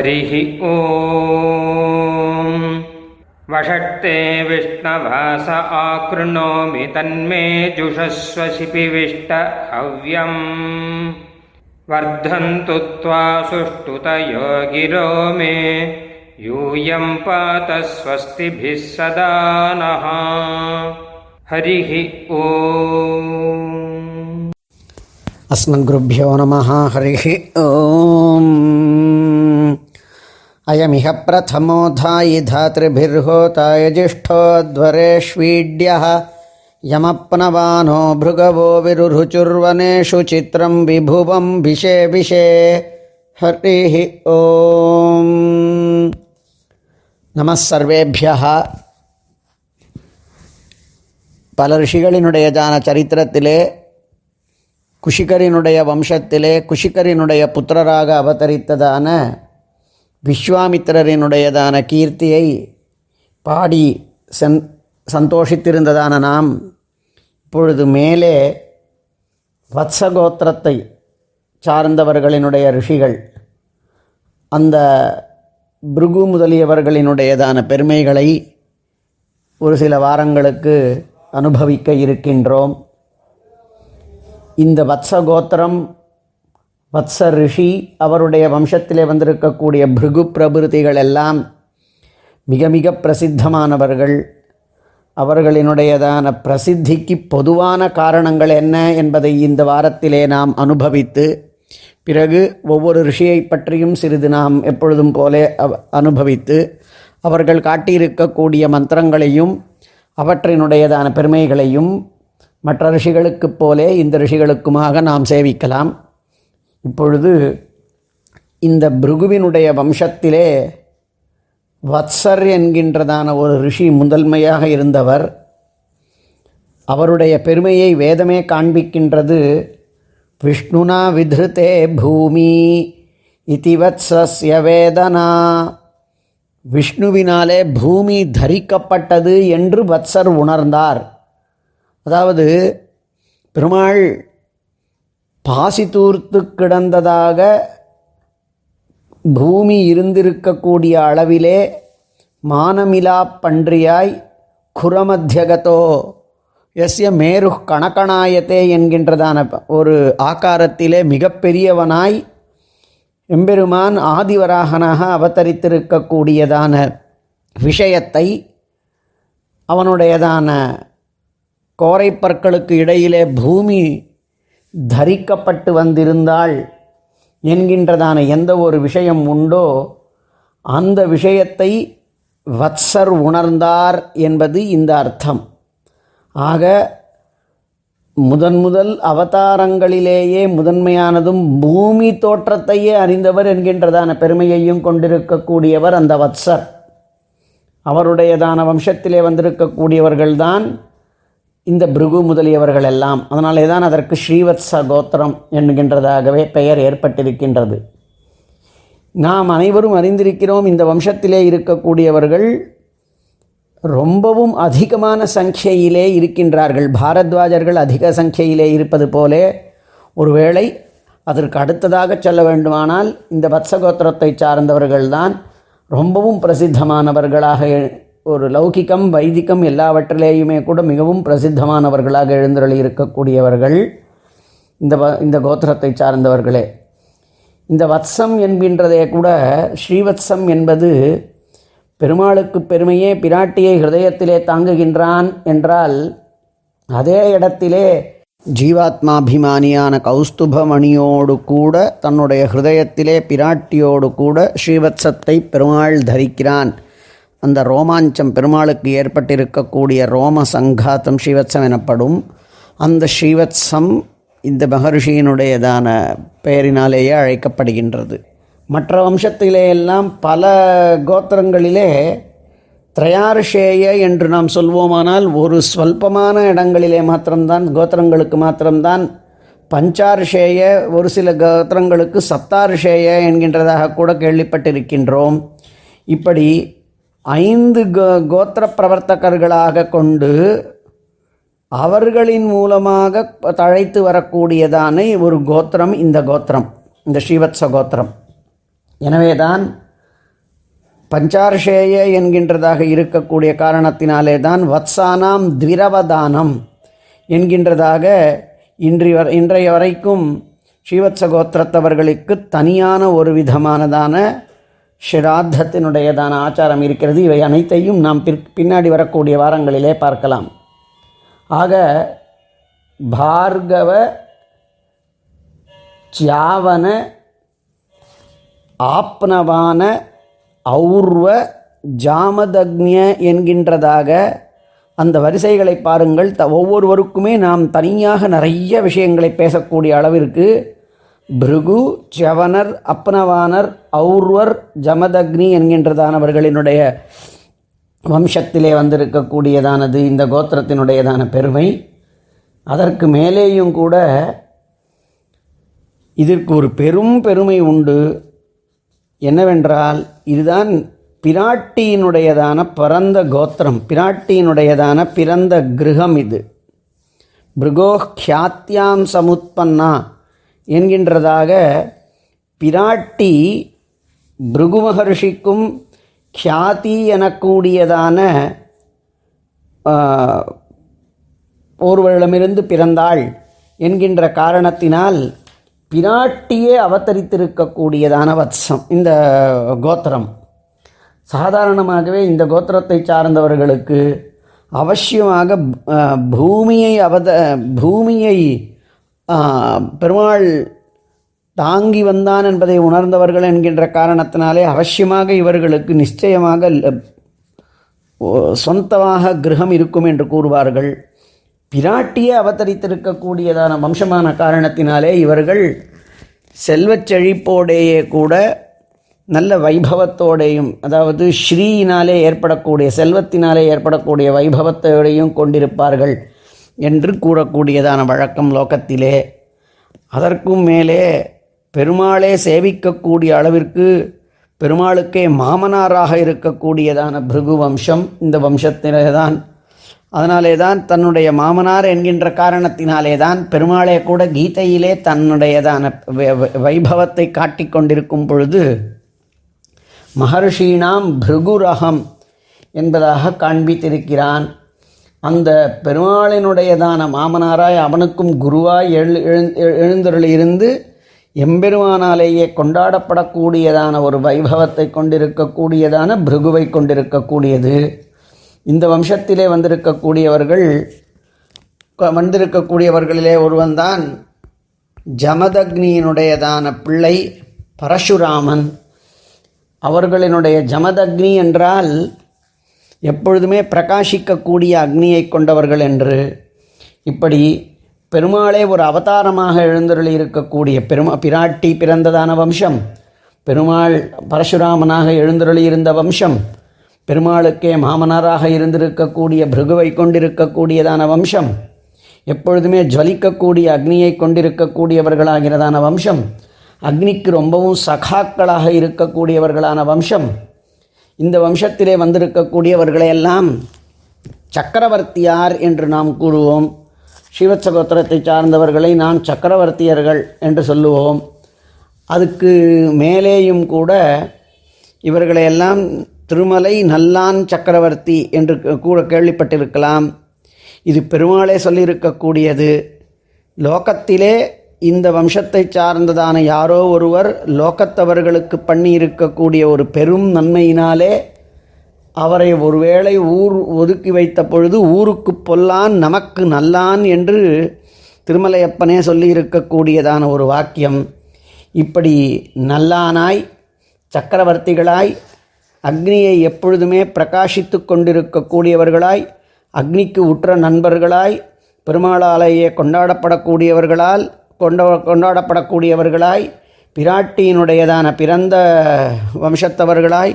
हरिः ॐ वषट्ते विष्णवास आकृणोमि तन्मे जुषस्व शिपिविष्ट हव्यम्। वर्धन्तु त्वा सुष्ठुतयो गिरो मे, यूयं पात स्वस्तिभिः सदा नः। हरिः ॐ अस्मद्गुरुभ्यो नमः, हरिः ॐ अयमिह प्रथमोऽधायि धातृभिर्होताय ज्येष्ठोध्वरेष्वीड्यः यमप्नवानो भृगवो विरुरुचुर्वनेषु चित्रं विभुवं विशे विशे हरिः ॐ नमः सर्वेभ्यः பல ரிஷிகளினுடையதான சரித்திரத்திலே குஷிகரினுடைய வம்சத்திலே குஷிகரினுடைய புத்திரராக அவதரித்ததான விஸ்வாமித்திரரினுடையதான கீர்த்தியை பாடி சென் சந்தோஷித்திருந்ததான நாம் இப்பொழுது மேலே வத்சகோத்திரத்தை சார்ந்தவர்களினுடைய ரிஷிகள் அந்த பிருகு முதலியவர்களினுடையதான பெருமைகளை ஒரு சில வாரங்களுக்கு அனுபவிக்க இருக்கின்றோம். இந்த வத்ச கோத்திரம் வத்ச ரிஷி அவருடைய வம்சத்திலே வந்திருக்கக்கூடிய பிருகு பிரபிருதிகள் எல்லாம் மிக மிக பிரசித்தமானவர்கள். அவர்களினுடையதான பிரசித்திக்கு பொதுவான காரணங்கள் என்ன என்பதை இந்த வாரத்திலே நாம் அனுபவித்து பிறகு ஒவ்வொரு ரிஷியை பற்றியும் சிறிது நாம் எப்பொழுதும் போலே அனுபவித்து அவர்கள் காட்டியிருக்கக்கூடிய மந்திரங்களையும் அவற்றினுடையதான பெருமைகளையும் மற்ற ரிஷிகளுக்குப் போலே இந்த ரிஷிகளுக்குமாக நாம் சேவிக்கலாம். இப்பொழுது இந்த பிருகுவினுடைய வம்சத்திலே வத்சர் என்கின்றதான ஒரு ரிஷி முதன்மையாக இருந்தவர். அவருடைய பெருமையை வேதமே காண்பிக்கின்றது. விஷ்ணுனா விதிருத்தே பூமி இதிவத்சஸ்ய வேதனா. விஷ்ணுவினாலே பூமி தரிக்கப்பட்டது என்று வத்சர் உணர்ந்தார். அதாவது பெருமாள் பாசி தூர்த்து கிடந்ததாக பூமி இருந்திருக்கக்கூடிய அளவிலே மானமிலா பன்றியாய் குரமத்தியகதோ எஸ்ய மேரு கணக்கணாயத்தே என்கின்றதான ஒரு ஆக்காரத்திலே மிகப்பெரியவனாய் எம்பெருமான் ஆதிவராகனாக அவதரித்திருக்கக்கூடியதான விஷயத்தை அவனுடையதான கோரைப்பற்களுக்கு இடையிலே பூமி தரிக்கப்பட்டு வந்திருந்தாள் என்கின்றதான எந்த ஒரு விஷயம் உண்டோ அந்த விஷயத்தை வத்சர் உணர்ந்தார் என்பது இந்த அர்த்தம். ஆக முதன் முதல் அவதாரங்களிலேயே முதன்மையானதும் பூமி தோற்றத்தையே அறிந்தவர் என்கின்றதான பெருமையையும் கொண்டிருக்கக்கூடியவர் அந்த வத்சர். அவருடையதான வம்சத்திலே வந்திருக்கக்கூடியவர்கள்தான் இந்த பிருகு முதலியவர்கள் எல்லாம் அதனாலே தான் அதற்கு ஸ்ரீவத்ச கோத்திரம் என்கின்றதாகவே பெயர் ஏற்பட்டிருக்கின்றது. நாம் அனைவரும் அறிந்திருக்கிறோம் இந்த வம்சத்திலே இருக்கக்கூடியவர்கள் ரொம்பவும் அதிகமான சங்கையிலே இருக்கின்றார்கள். பாரத்வாஜர்கள் அதிக சங்கையிலே இருப்பது போலே ஒருவேளை அதற்கு அடுத்ததாக சொல்ல வேண்டுமானால் இந்த வத்சகோத்திரத்தை சார்ந்தவர்கள்தான் ரொம்பவும் பிரசித்தமானவர்களாக ஒரு லௌகிகம் வைதிகம் எல்லாவற்றிலேயுமே கூட மிகவும் பிரசித்தமானவர்களாக எழுந்தருளி இருக்கக்கூடியவர்கள் இந்த வ இந்த கோத்திரத்தை சார்ந்தவர்களே. இந்த வத்சம் என்கின்றதே கூட ஸ்ரீவத்சம் என்பது பெருமாளுக்கு பெருமையே பிராட்டியை ஹிருதயத்திலே தாங்குகின்றான் என்றால் அதே இடத்திலே ஜீவாத்மாபிமானியான கௌஸ்துபமணியோடு கூட தன்னுடைய ஹிருதயத்திலே பிராட்டியோடு கூட ஸ்ரீவத்சத்தை பெருமாள் தரிக்கிறான். அந்த ரோமாஞ்சம் பெருமாளுக்கு ஏற்பட்டிருக்கக்கூடிய ரோம சங்காத்தம் ஸ்ரீவத்சம் எனப்படும் அந்த ஸ்ரீவத்சம் இந்த மகர்ஷியினுடையதான பெயரினாலேயே அழைக்கப்படுகின்றது. மற்ற வம்சத்திலே எல்லாம் பல கோத்திரங்களிலே திரையார்ஷேய என்று நாம் சொல்வோமானால் ஒரு ஸ்வல்பமான இடங்களிலே மாத்திரம்தான் கோத்திரங்களுக்கு மாத்திரம்தான் பஞ்சார்ஷேய ஒரு சில கோத்திரங்களுக்கு சத்தார்ஷேய என்கின்றதாக கூட கேள்விப்பட்டிருக்கின்றோம். இப்படி ஐந்து கோ கோத்திர பிரவர்த்தகர்களாக கொண்டு அவர்களின் மூலமாக தழைத்து வரக்கூடியதான ஒரு கோத்திரம் இந்த கோத்திரம் இந்த ஸ்ரீவத்ச கோத்திரம். எனவேதான் பஞ்சார்ஷேய என்கின்றதாக இருக்கக்கூடிய காரணத்தினாலே தான் வத்சானாம் திரவதானம் என்கின்றதாக இன்றி வர இன்றைய வரைக்கும் ஸ்ரீவத்ச கோத்திரத்தவர்களுக்கு தனியான ஒரு விதமானதான ஷிராத்தத்தினுடையதான ஆச்சாரம் இருக்கிறது. இவை அனைத்தையும் நாம் பின்னாடி வரக்கூடிய வாரங்களிலே பார்க்கலாம். ஆக பார்கவ சியாவன ஆப்னவான ஔர்வ ஜாமதக்ஞ என்கின்றதாக அந்த வரிசைகளை பாருங்கள். த ஒவ்வொருவருக்குமே நாம் தனியாக நிறைய விஷயங்களை பேசக்கூடிய அளவிற்கு பிருகு ஜவனர் அப்னவானர் ஔர்வர் ஜமதக்னி என்கின்றதானவர்களினுடைய வம்சத்திலே வந்திருக்கக்கூடியதானது இந்த கோத்திரத்தினுடையதான பெருமை அதற்கு மேலேயும் கூட இதற்கு ஒரு பெரும் பெருமை உண்டு என்னவென்றால் இதுதான் பிராட்டியினுடையதான பிறந்த கோத்திரம் பிராட்டியினுடையதான பிறந்த கிரகம் இது பிருகோ கியாத்தியாம் சமுத்பன்னா என்கின்றதாக பிராட்டி பிருகு மகர்ஷிக்கும் கியாதி எனக்கூடியதான ஒருவரிடமிருந்து பிறந்தாள் என்கின்ற காரணத்தினால் பிராட்டியே அவதரித்திருக்கக்கூடியதான வத்சம் இந்த கோத்திரம். சாதாரணமாகவே இந்த கோத்திரத்தை சார்ந்தவர்களுக்கு அவசியமாக பூமியை அவத பூமியை பெருமாள் தாங்கி வந்தான் என்பதை உணர்ந்தவர்கள் என்கின்ற காரணத்தினாலே அவசியமாக இவர்களுக்கு நிச்சயமாக சொந்தமாக கிரகம் இருக்கும் என்று கூறுவார்கள். பிராட்டியே அவதரித்திருக்கக்கூடியதான வம்சமான காரணத்தினாலே இவர்கள் செல்வச் செழிப்போடையே கூட நல்ல வைபவத்தோடையும் அதாவது ஸ்ரீயினாலே ஏற்படக்கூடிய செல்வத்தினாலே ஏற்படக்கூடிய வைபவத்தோடையும் கொண்டிருப்பார்கள். என்று கூறக்கூடியதான வழக்கம் லோகத்திலே. அதற்கும் மேலே பெருமாளே சேவிக்கக்கூடிய அளவிற்கு பெருமாளுக்கே மாமனாராக இருக்கக்கூடியதான பிருகு வம்சம் இந்த வம்சத்திலே தான் அதனாலே தான் தன்னுடைய மாமனார் என்கின்ற காரணத்தினாலே தான் பெருமாளே கூட கீதையிலே தன்னுடையதான வைபவத்தை காட்டிக்கொண்டிருக்கும் பொழுது மகர்ஷீனாம் பிருகுரகம் என்பதாக காண்பித்திருக்கிறான். அந்த பெருமாளினுடையதான மாமனாராய் அவனுக்கும் குருவாய் எழு எழுந்தருளிருந்து எம்பெருமானாலேயே கொண்டாடப்படக்கூடியதான ஒரு வைபவத்தை கொண்டிருக்கக்கூடியதான பிருகுவை கொண்டிருக்கக்கூடியது. இந்த வம்சத்திலே வந்திருக்கக்கூடியவர்கள் வந்திருக்கக்கூடியவர்களிலே ஒருவன்தான் ஜமதக்னியினுடையதான பிள்ளை பரசுராமன். அவர்களினுடைய ஜமதக்னி என்றால் எப்பொழுதுமே பிரகாசிக்கக்கூடிய அக்னியை கொண்டவர்கள் என்று இப்படி பெருமாளே ஒரு அவதாரமாக எழுந்தருளி இருக்கக்கூடிய பெருமா பிராட்டி பிறந்ததான வம்சம் பெருமாள் பரசுராமனாக எழுந்தருளி இருந்த வம்சம் பெருமாளுக்கே மாமனாராக இருந்திருக்கக்கூடிய பிருகுவை கொண்டிருக்கக்கூடியதான வம்சம் எப்பொழுதுமே ஜுவலிக்கக்கூடிய அக்னியை கொண்டிருக்கக்கூடியவர்களாகிறதான வம்சம் அக்னிக்கு ரொம்பவும் சகாக்களாக இருக்கக்கூடியவர்களான வம்சம் இந்த வம்சத்திலே வந்திருக்கக்கூடியவர்களையெல்லாம் சக்கரவர்த்தியார் என்று நாம் கூறுவோம். சிவச்சகோத்திரத்தை சார்ந்தவர்களை நாம் சக்கரவர்த்தியர்கள் என்று சொல்லுவோம். அதுக்கு மேலேயும் கூட இவர்களையெல்லாம் திருமலை நல்லான் சக்கரவர்த்தி என்று கூட கேள்விப்பட்டிருக்கலாம். இது பெருமாளே சொல்லியிருக்கக்கூடியது. லோகத்திலே இந்த வம்சத்தை சார்ந்ததான யாரோ ஒருவர் லோகத்தவர்களுக்கு பண்ணி இருக்கக்கூடிய ஒரு பெரும் நன்மையினாலே அவரை ஒருவேளை ஊர் ஒதுக்கி வைத்த பொழுது ஊருக்கு பொல்லான் நமக்கு நல்லான் என்று திருமலையப்பனே சொல்லியிருக்கக்கூடியதான ஒரு வாக்கியம். இப்படி நல்லானாய் சக்கரவர்த்திகளாய் அக்னியை எப்பொழுதுமே பிரகாசித்து கொண்டிருக்கக்கூடியவர்களாய் அக்னிக்கு உற்ற நண்பர்களாய் பெருமாளாலேயே கொண்டாடப்படக்கூடியவர்களால் கொண்ட கொண்டாடப்படக்கூடியவர்களாய் பிராட்டியினுடையதான பிறந்த வம்சத்தவர்களாய்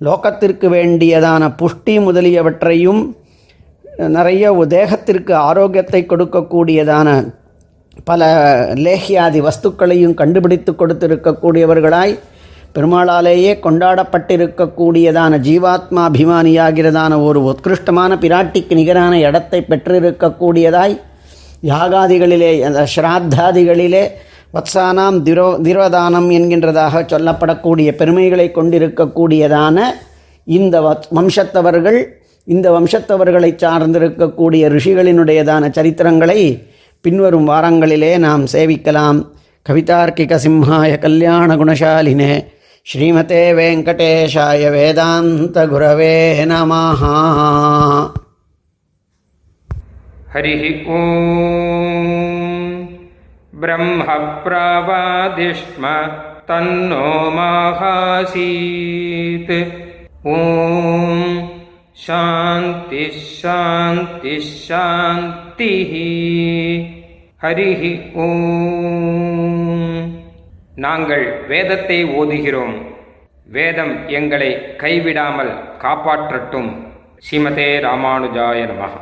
லோகத்திற்கு வேண்டியதான புஷ்டி முதலியவற்றையும் நிறைய தேகத்திற்கு ஆரோக்கியத்தை கொடுக்கக்கூடியதான பல லேகியாதி வஸ்துக்களையும் கண்டுபிடித்து கொடுத்திருக்கக்கூடியவர்களாய் பெருமாளாலேயே கொண்டாடப்பட்டிருக்கக்கூடியதான ஜீவாத்மா அபிமானியாகிறதான ஒரு உத்கிருஷ்டமான பிராட்டிக்கு நிகரான இடத்தை பெற்றிருக்கக்கூடியதாய் யாகாதிகளிலே அந்த ஸ்ராத்தாதிகளிலே வத்சானாம் திரோ திரோதானம் என்கின்றதாக சொல்லப்படக்கூடிய பெருமைகளை கொண்டிருக்கக்கூடியதான இந்த வம்சத்தவர்கள் இந்த வம்சத்தவர்களை சார்ந்திருக்கக்கூடிய ரிஷிகளினுடையதான சரித்திரங்களை பின்வரும் வாரங்களிலே நாம் சேவிக்கலாம். கவிதார்க்கிக சிம்ஹாய கல்யாண குணசாலினே ஸ்ரீமதே வெங்கடேஷாய வேதாந்த குரவே நமஹா. हरिः ॐ ब्रह्मप्रवादिष्म तन्नो माहासीत् ॐ शान्तिः शान्तिः शान्तिः ஹரிஹ ஓம் நாங்கள் வேதத்தை ஓதுகிறோம் வேதம் எங்களை கைவிடாமல் காப்பாற்றட்டும் ஸ்ரீமதே ராமானுஜாய நமः